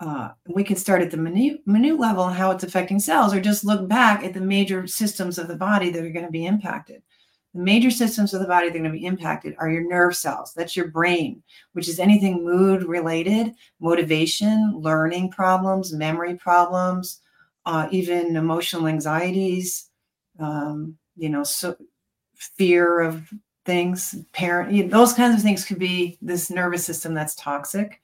Uh, we can start at the minute, minute level, how it's affecting cells, or just look back at the major systems of the body that are going to be impacted. The major systems of the body that are going to be impacted are your nerve cells. That's your brain, which is anything mood related, motivation, learning problems, memory problems, uh, even emotional anxieties, um, you know, so fear of things, parent, you know, those kinds of things could be this nervous system that's toxic.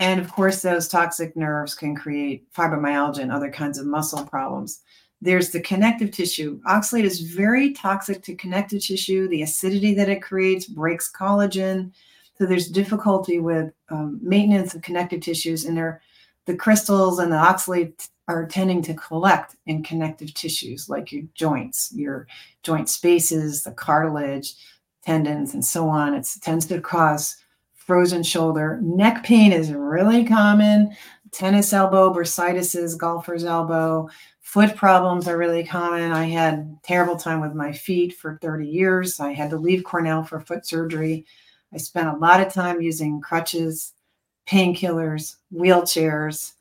And of course, those toxic nerves can create fibromyalgia and other kinds of muscle problems. There's the connective tissue. Oxalate is very toxic to connective tissue. The acidity that it creates breaks collagen. So there's difficulty with um, maintenance of connective tissues, and the crystals and the oxalate are tending to collect in connective tissues like your joints, your joint spaces, the cartilage, tendons, and so on. It tends to cause frozen shoulder. Neck pain is really common. Tennis elbow, bursitis, golfer's elbow, Foot problems are really common. I had terrible time with my feet for 30 years. I had to leave Cornell for foot surgery. I spent a lot of time using crutches, painkillers, wheelchairs.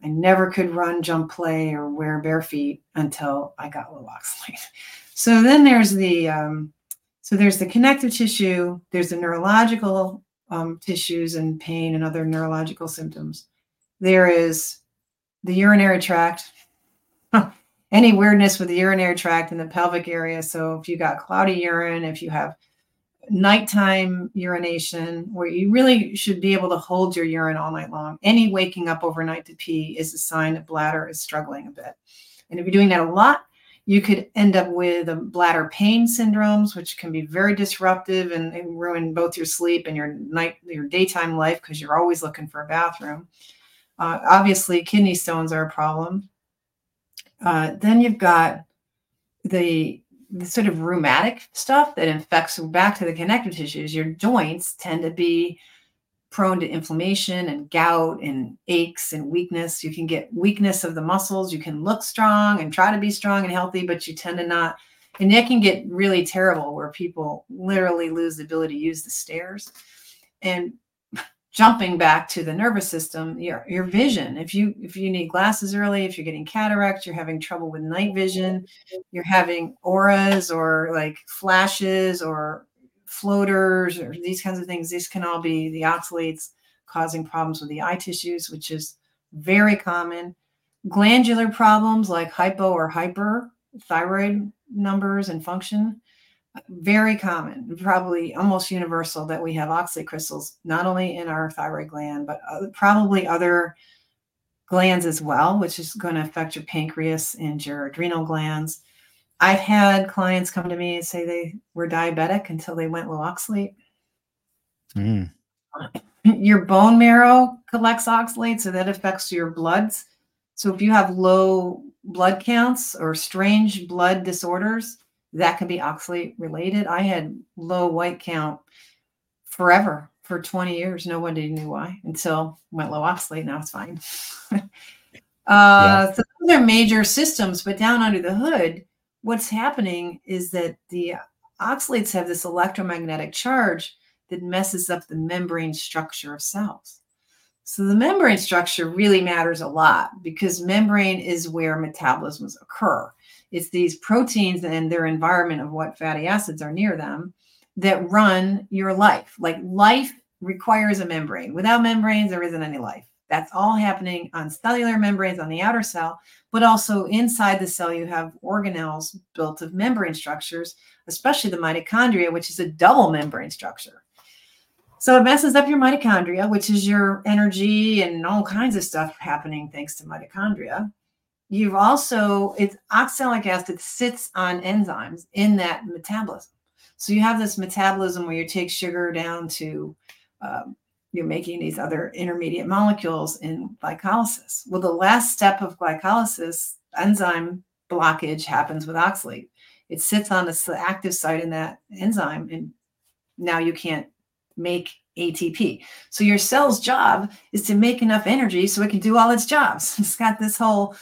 I never could run, jump, play, or wear bare feet until I got low oxalate. So then there's the um, so there's the connective tissue. There's the neurological um, tissues and pain and other neurological symptoms. There is the urinary tract, any weirdness with the urinary tract and the pelvic area. So if you got cloudy urine, if you have nighttime urination, where you really should be able to hold your urine all night long, any waking up overnight to pee is a sign that bladder is struggling a bit. And if you're doing that a lot, you could end up with bladder pain syndromes, which can be very disruptive and, and ruin both your sleep and your night, your daytime life because you're always looking for a bathroom. Uh, obviously, kidney stones are a problem. Uh, then you've got the, the sort of rheumatic stuff that infects back to the connective tissues. Your joints tend to be prone to inflammation and gout and aches and weakness. You can get weakness of the muscles. You can look strong and try to be strong and healthy, but you tend to not. And that can get really terrible where people literally lose the ability to use the stairs. And jumping back to the nervous system your, your vision. If you if you need glasses early if you're getting cataracts you're having trouble with night vision you're having auras or like flashes or floaters or these kinds of things these can all be the oxalates causing problems with the eye tissues which is very common. Glandular problems like hypo or hyper thyroid numbers and function very common, probably almost universal that we have oxalate crystals not only in our thyroid gland, but probably other glands as well, which is going to affect your pancreas and your adrenal glands. I've had clients come to me and say they were diabetic until they went low oxalate. Mm. Your bone marrow collects oxalate, so that affects your bloods. So if you have low blood counts or strange blood disorders, that can be oxalate related. I had low white count forever for 20 years. Nobody knew why until went low oxalate. Now it's fine. uh, yeah. So those are major systems, but down under the hood, what's happening is that the oxalates have this electromagnetic charge that messes up the membrane structure of cells. So the membrane structure really matters a lot because membrane is where metabolisms occur. It's these proteins and their environment of what fatty acids are near them that run your life. Like life requires a membrane. Without membranes, there isn't any life. That's all happening on cellular membranes on the outer cell, but also inside the cell, you have organelles built of membrane structures, especially the mitochondria, which is a double membrane structure. So it messes up your mitochondria, which is your energy and all kinds of stuff happening thanks to mitochondria you've also it's oxalic acid sits on enzymes in that metabolism so you have this metabolism where you take sugar down to um, you're making these other intermediate molecules in glycolysis well the last step of glycolysis enzyme blockage happens with oxalate it sits on the active site in that enzyme and now you can't make ATP. So your cell's job is to make enough energy so it can do all its jobs. It's got this whole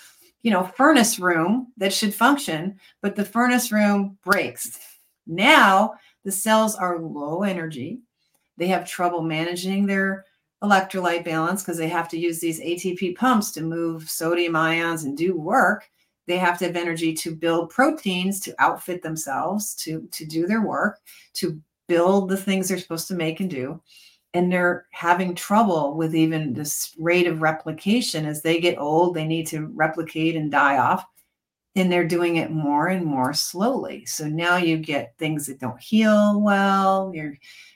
you know, furnace room that should function, but the furnace room breaks. Now the cells are low energy. They have trouble managing their electrolyte balance because they have to use these ATP pumps to move sodium ions and do work. They have to have energy to build proteins to outfit themselves, to, to do their work, to build the things they're supposed to make and do. And they're having trouble with even this rate of replication as they get old, they need to replicate and die off. And they're doing it more and more slowly. So now you get things that don't heal well.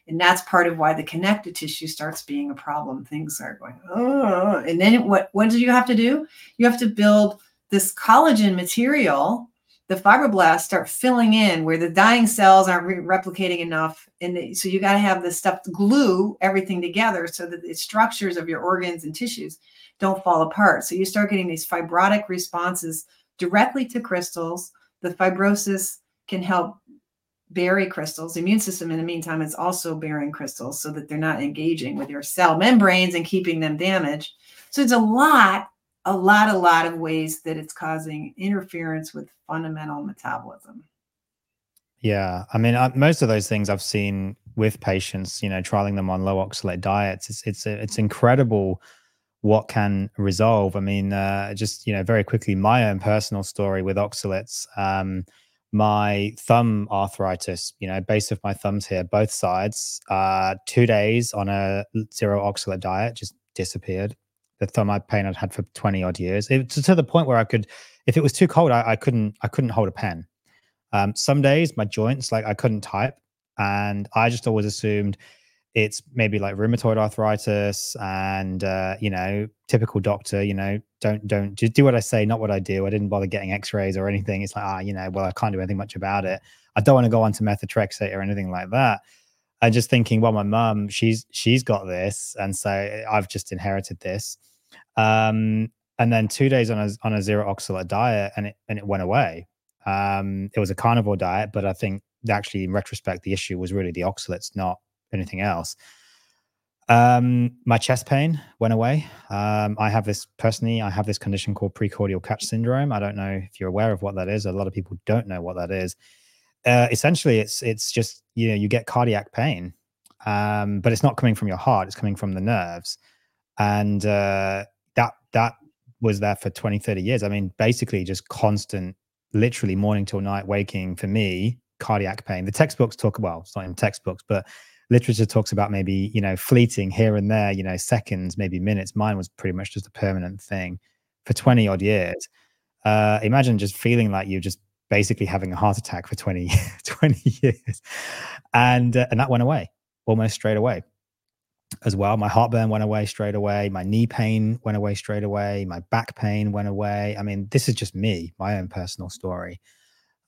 And that's part of why the connective tissue starts being a problem things are going oh and then what what do you have to do you have to build this collagen material the fibroblasts start filling in where the dying cells aren't re- replicating enough and the, so you got to have this stuff glue everything together so that the structures of your organs and tissues don't fall apart so you start getting these fibrotic responses directly to crystals the fibrosis can help bury crystals. The immune system, in the meantime, is also burying crystals so that they're not engaging with your cell membranes and keeping them damaged. So it's a lot, a lot, a lot of ways that it's causing interference with fundamental metabolism. Yeah, I mean, uh, most of those things I've seen with patients, you know, trialing them on low oxalate diets. It's it's it's incredible what can resolve. I mean, uh, just you know, very quickly, my own personal story with oxalates. Um, my thumb arthritis, you know, base of my thumbs here, both sides, uh, two days on a zero oxalate diet just disappeared. The thumb pain I'd had for 20 odd years. To the point where I could, if it was too cold, I, I couldn't, I couldn't hold a pen. Um, some days my joints, like I couldn't type. And I just always assumed it's maybe like rheumatoid arthritis and uh, you know typical doctor you know don't don't just do what i say not what i do i didn't bother getting x-rays or anything it's like ah you know well i can't do anything much about it i don't want to go on to methotrexate or anything like that and just thinking well my mum she's she's got this and so i've just inherited this um and then two days on a on a zero oxalate diet and it and it went away um it was a carnivore diet but i think actually in retrospect the issue was really the oxalates not anything else. Um, my chest pain went away. Um, I have this personally, I have this condition called precordial catch syndrome. I don't know if you're aware of what that is. A lot of people don't know what that is. Uh, essentially, it's it's just you know you get cardiac pain, um, but it's not coming from your heart; it's coming from the nerves, and uh, that that was there for 20, 30 years. I mean, basically, just constant, literally morning till night waking for me, cardiac pain. The textbooks talk well, it's not in textbooks, but literature talks about maybe you know fleeting here and there you know seconds maybe minutes mine was pretty much just a permanent thing for 20 odd years uh imagine just feeling like you're just basically having a heart attack for 20 20 years and uh, and that went away almost straight away as well. My heartburn went away straight away. My knee pain went away straight away. My back pain went away. I mean this is just me my own personal story.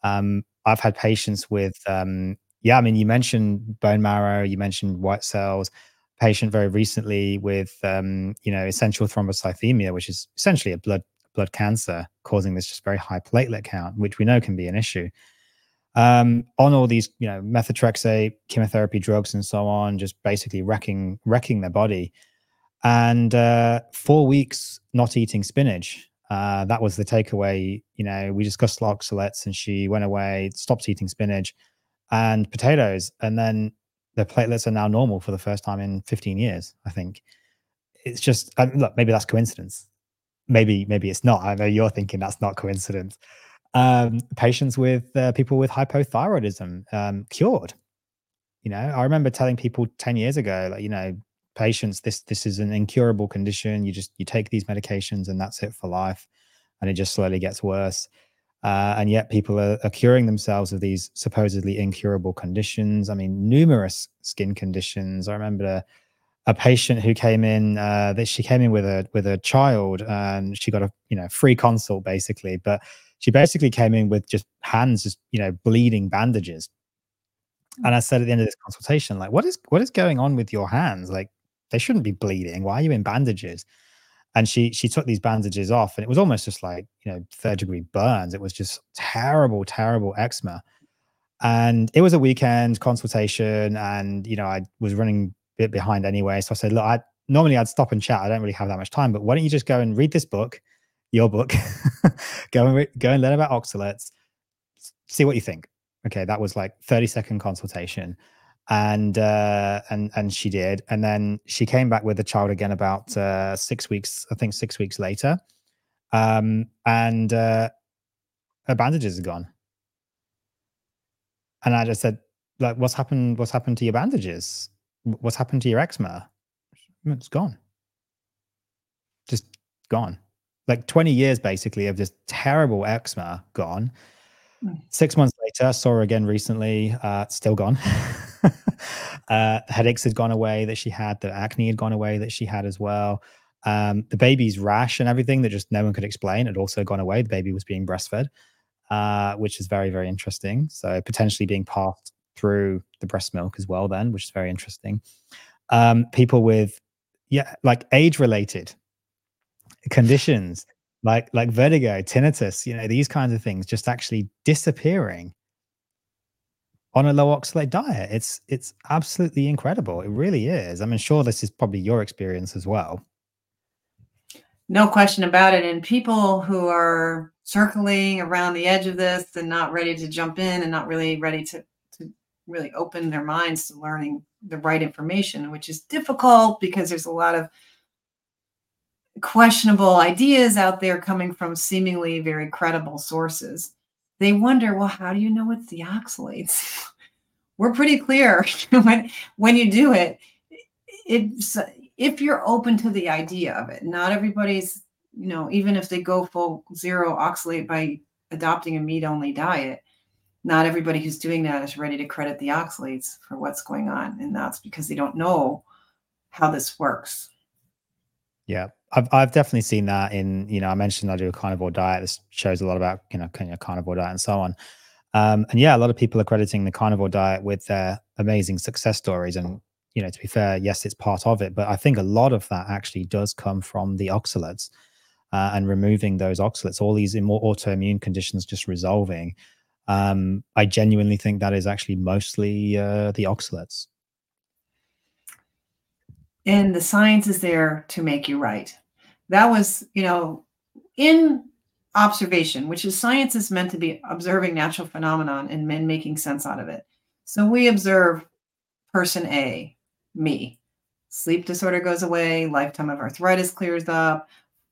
Um i've had patients with um yeah, I mean, you mentioned bone marrow, you mentioned white cells. Patient very recently with, um, you know, essential thrombocythemia, which is essentially a blood blood cancer causing this just very high platelet count, which we know can be an issue. Um, on all these, you know, methotrexate, chemotherapy drugs, and so on, just basically wrecking wrecking their body. And uh, four weeks not eating spinach. Uh, that was the takeaway. You know, we discussed oxalates, and she went away, stopped eating spinach and potatoes. And then the platelets are now normal for the first time in 15 years, I think. It's just, I mean, look, maybe that's coincidence. Maybe, maybe it's not. I know you're thinking that's not coincidence. Um, patients with uh, people with hypothyroidism um, cured. You know, I remember telling people 10 years ago, like, you know, patients, this this is an incurable condition. You just you take these medications and that's it for life. And it just slowly gets worse. Uh, and yet people are, are, curing themselves of these supposedly incurable conditions. I mean, numerous skin conditions. I remember a, a patient who came in uh, that she came in with a with a child and she got a you know free consult basically, but she basically came in with just hands just you know bleeding bandages. Mm. And I said at the end of this consultation, like, what is what is going on with your hands? Like, they shouldn't be bleeding. Why are you in bandages? and she she took these bandages off and it was almost just like you know third degree burns it was just terrible terrible eczema and it was a weekend consultation and you know i was running a bit behind anyway so i said look i normally i'd stop and chat i don't really have that much time but why don't you just go and read this book your book go and re- go and learn about oxalates see what you think Okay, that was like 30 second consultation. And uh and and she did. And then she came back with the child again about uh six weeks, I think six weeks later. Um and uh her bandages are gone. And I just said, like, what's happened? What's happened to your bandages? What's happened to your eczema? It's gone. Just gone. Like 20 years basically of just terrible eczema gone. Mm. Six months later, saw her again recently, uh, still gone. uh, headaches had gone away that she had, the acne had gone away that she had as well. Um, the baby's rash and everything that just no one could explain had also gone away. The baby was being breastfed, uh, which is very, very interesting. So potentially being passed through the breast milk as well, then, which is very interesting. Um, people with, yeah, like age related conditions like like vertigo, tinnitus, you know, these kinds of things just actually disappearing on a low oxalate diet. It's it's absolutely incredible. It really is. I mean, sure, this is probably your experience as well. No question about it. And people who are circling around the edge of this and not ready to jump in and not really ready to, to really open their minds to learning the right information, which is difficult because there's a lot of questionable ideas out there coming from seemingly very credible sources. They wonder, well, how do you know it's the oxalates? We're pretty clear when when you do it. It's if you're open to the idea of it. Not everybody's, you know, even if they go full zero oxalate by adopting a meat only diet, not everybody who's doing that is ready to credit the oxalates for what's going on. And that's because they don't know how this works. Yeah, I've I've definitely seen that in you know I mentioned I do a carnivore diet. This shows a lot about you know kind of carnivore diet and so on. Um, and yeah, a lot of people are crediting the carnivore diet with their amazing success stories. And you know, to be fair, yes, it's part of it, but I think a lot of that actually does come from the oxalates uh, and removing those oxalates. All these more autoimmune conditions just resolving. Um, I genuinely think that is actually mostly uh, the oxalates. And the science is there to make you right that was, you know, in observation, which is science is meant to be observing natural phenomenon and then making sense out of it. So we observe person A, me. Sleep disorder goes away, lifetime of arthritis clears up,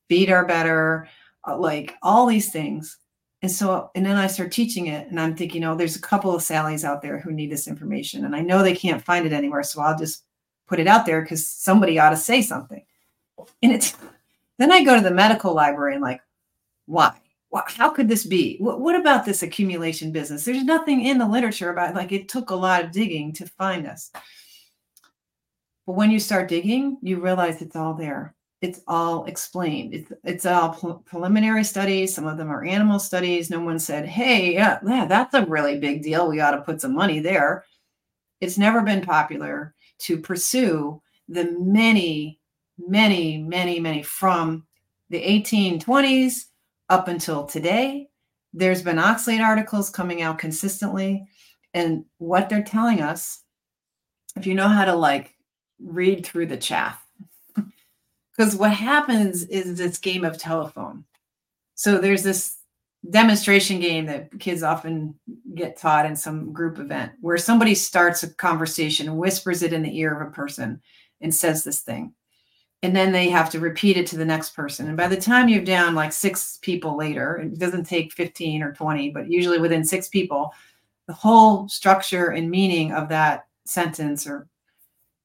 feet are better, uh, like all these things. And so, and then I start teaching it, and I'm thinking, oh, there's a couple of Sallys out there who need this information, and I know they can't find it anywhere, so I'll just put it out there because somebody ought to say something. And it's then I go to the medical library and like, why? How could this be? What about this accumulation business? There's nothing in the literature about like it took a lot of digging to find us. But when you start digging, you realize it's all there. It's all explained. It's it's all preliminary studies. Some of them are animal studies. No one said, "Hey, yeah, yeah, that's a really big deal. We ought to put some money there." It's never been popular to pursue the many many, many, many from the 1820s up until today. There's been oxalate articles coming out consistently. And what they're telling us, if you know how to like read through the chaff, because what happens is this game of telephone. So there's this demonstration game that kids often get taught in some group event where somebody starts a conversation whispers it in the ear of a person and says this thing and then they have to repeat it to the next person. And by the time you're down like six people later, it doesn't take 15 or 20, but usually within six people, the whole structure and meaning of that sentence or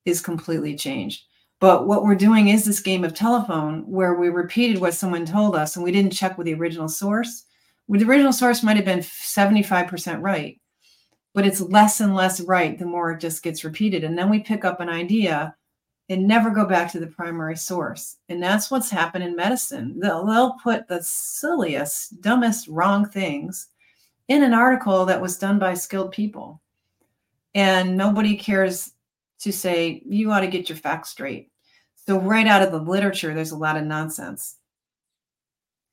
is completely changed. But what we're doing is this game of telephone where we repeated what someone told us and we didn't check with the original source. With the original source might have been 75% right, but it's less and less right the more it just gets repeated. And then we pick up an idea and never go back to the primary source. And that's what's happened in medicine. They'll, they'll put the silliest, dumbest, wrong things in an article that was done by skilled people. And nobody cares to say, you ought to get your facts straight. So, right out of the literature, there's a lot of nonsense.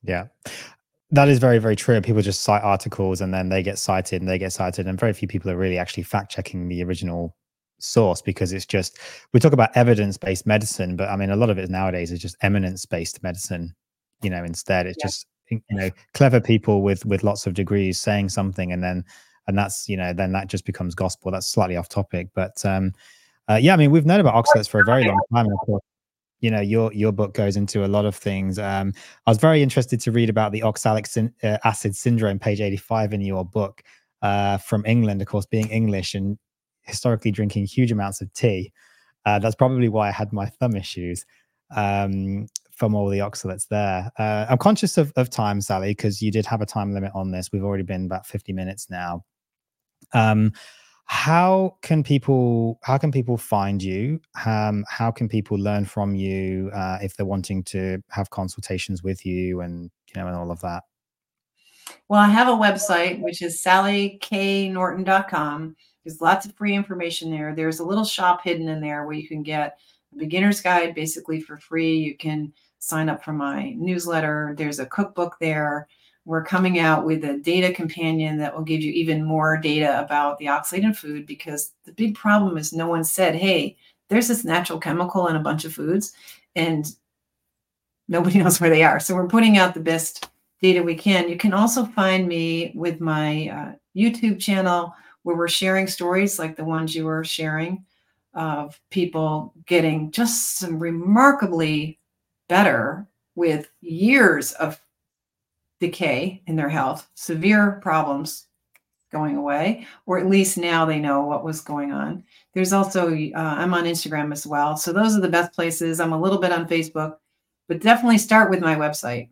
Yeah. That is very, very true. People just cite articles and then they get cited and they get cited, and very few people are really actually fact checking the original source because it's just we talk about evidence-based medicine but i mean a lot of it nowadays is just eminence-based medicine you know instead it's yeah. just you know clever people with with lots of degrees saying something and then and that's you know then that just becomes gospel. That's slightly off topic, but um, uh, yeah, I mean we've known about oxalates for a very long time, of course you know your your book goes into a lot of things um, i was very interested to read about the oxalic syn- uh, acid syndrome page 85 in your book uh, from england of course being english and historically drinking huge amounts of tea. Uh, that's probably why i had my thumb issues um, from all the oxalates there. Uh, i'm conscious of, of time sally because you did have a time limit on this. We've already been about 50 minutes now. Um, how can people how can people find you? Um, how can people learn from you uh, if they're wanting to have consultations with you and you know and all of that? Well i have a website which is sallyknorton.com there's lots of free information there there's a little shop hidden in there where you can get a beginner's guide basically for free you can sign up for my newsletter there's a cookbook there we're coming out with a data companion that will give you even more data about the oxalate in food because the big problem is no one said, hey, there's this natural chemical in a bunch of foods and nobody knows where they are. So we're putting out the best data we can. You can also find me with my uh, YouTube channel where we're sharing stories like the ones you were sharing of people getting just some remarkably better with years of decay in their health, severe problems going away, or at least now they know what was going on. There's also, uh, I'm on Instagram as well. So those are the best places. I'm a little bit on Facebook, but definitely start with my website.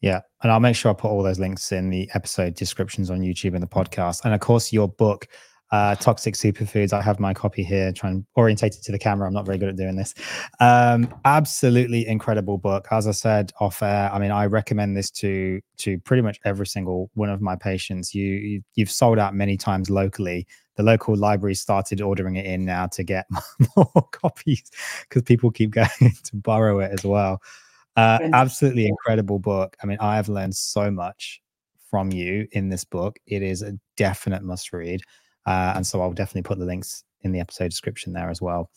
Yeah. And I'll make sure I put all those links in the episode descriptions on YouTube and the podcast. And of course, your book, uh, toxic superfoods. I have my copy here, trying to orientate it to the camera. I'm not very good at doing this. Um, absolutely incredible book. As I said off air, I mean, I recommend this to to pretty much every single one of my patients. You, you you've sold out many times locally. The local library started ordering it in now to get more copies because people keep going to borrow it as well. Uh, absolutely incredible book. I mean, I have learned so much from you in this book. It is a definite must read. Uh, and so I'll definitely put the links in the episode description there as well.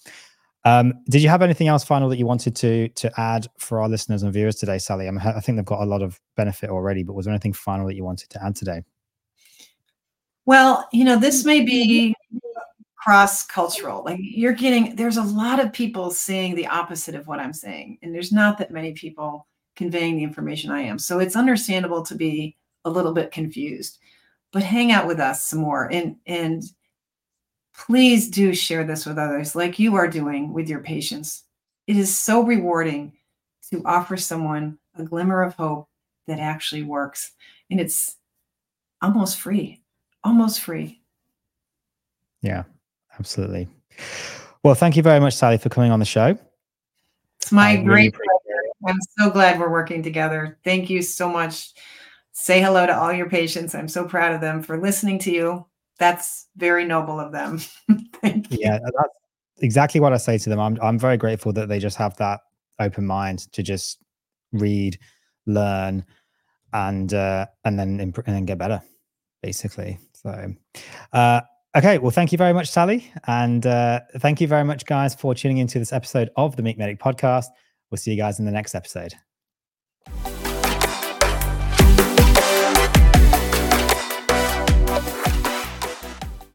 Um, did you have anything else final that you wanted to to add for our listeners and viewers today, Sally? I, mean, I think they've got a lot of benefit already, but was there anything final that you wanted to add today? Well, you know, this may be cross cultural. Like you're getting, there's a lot of people saying the opposite of what I'm saying, and there's not that many people conveying the information I am. So it's understandable to be a little bit confused but hang out with us some more and and please do share this with others like you are doing with your patients it is so rewarding to offer someone a glimmer of hope that actually works and it's almost free almost free yeah absolutely well thank you very much sally for coming on the show it's my I great really pleasure i'm so glad we're working together thank you so much say hello to all your patients. I'm so proud of them for listening to you. That's very noble of them. Thank you. Yeah, that's exactly what I say to them. I'm I'm very grateful that they just have that open mind to just read, learn, and uh, and then imp- and then get better, basically. So, uh, okay. Well, thank you very much, Sally, and uh, thank you very much, guys, for tuning into this episode of the Meat Medic podcast. We'll see you guys in the next episode.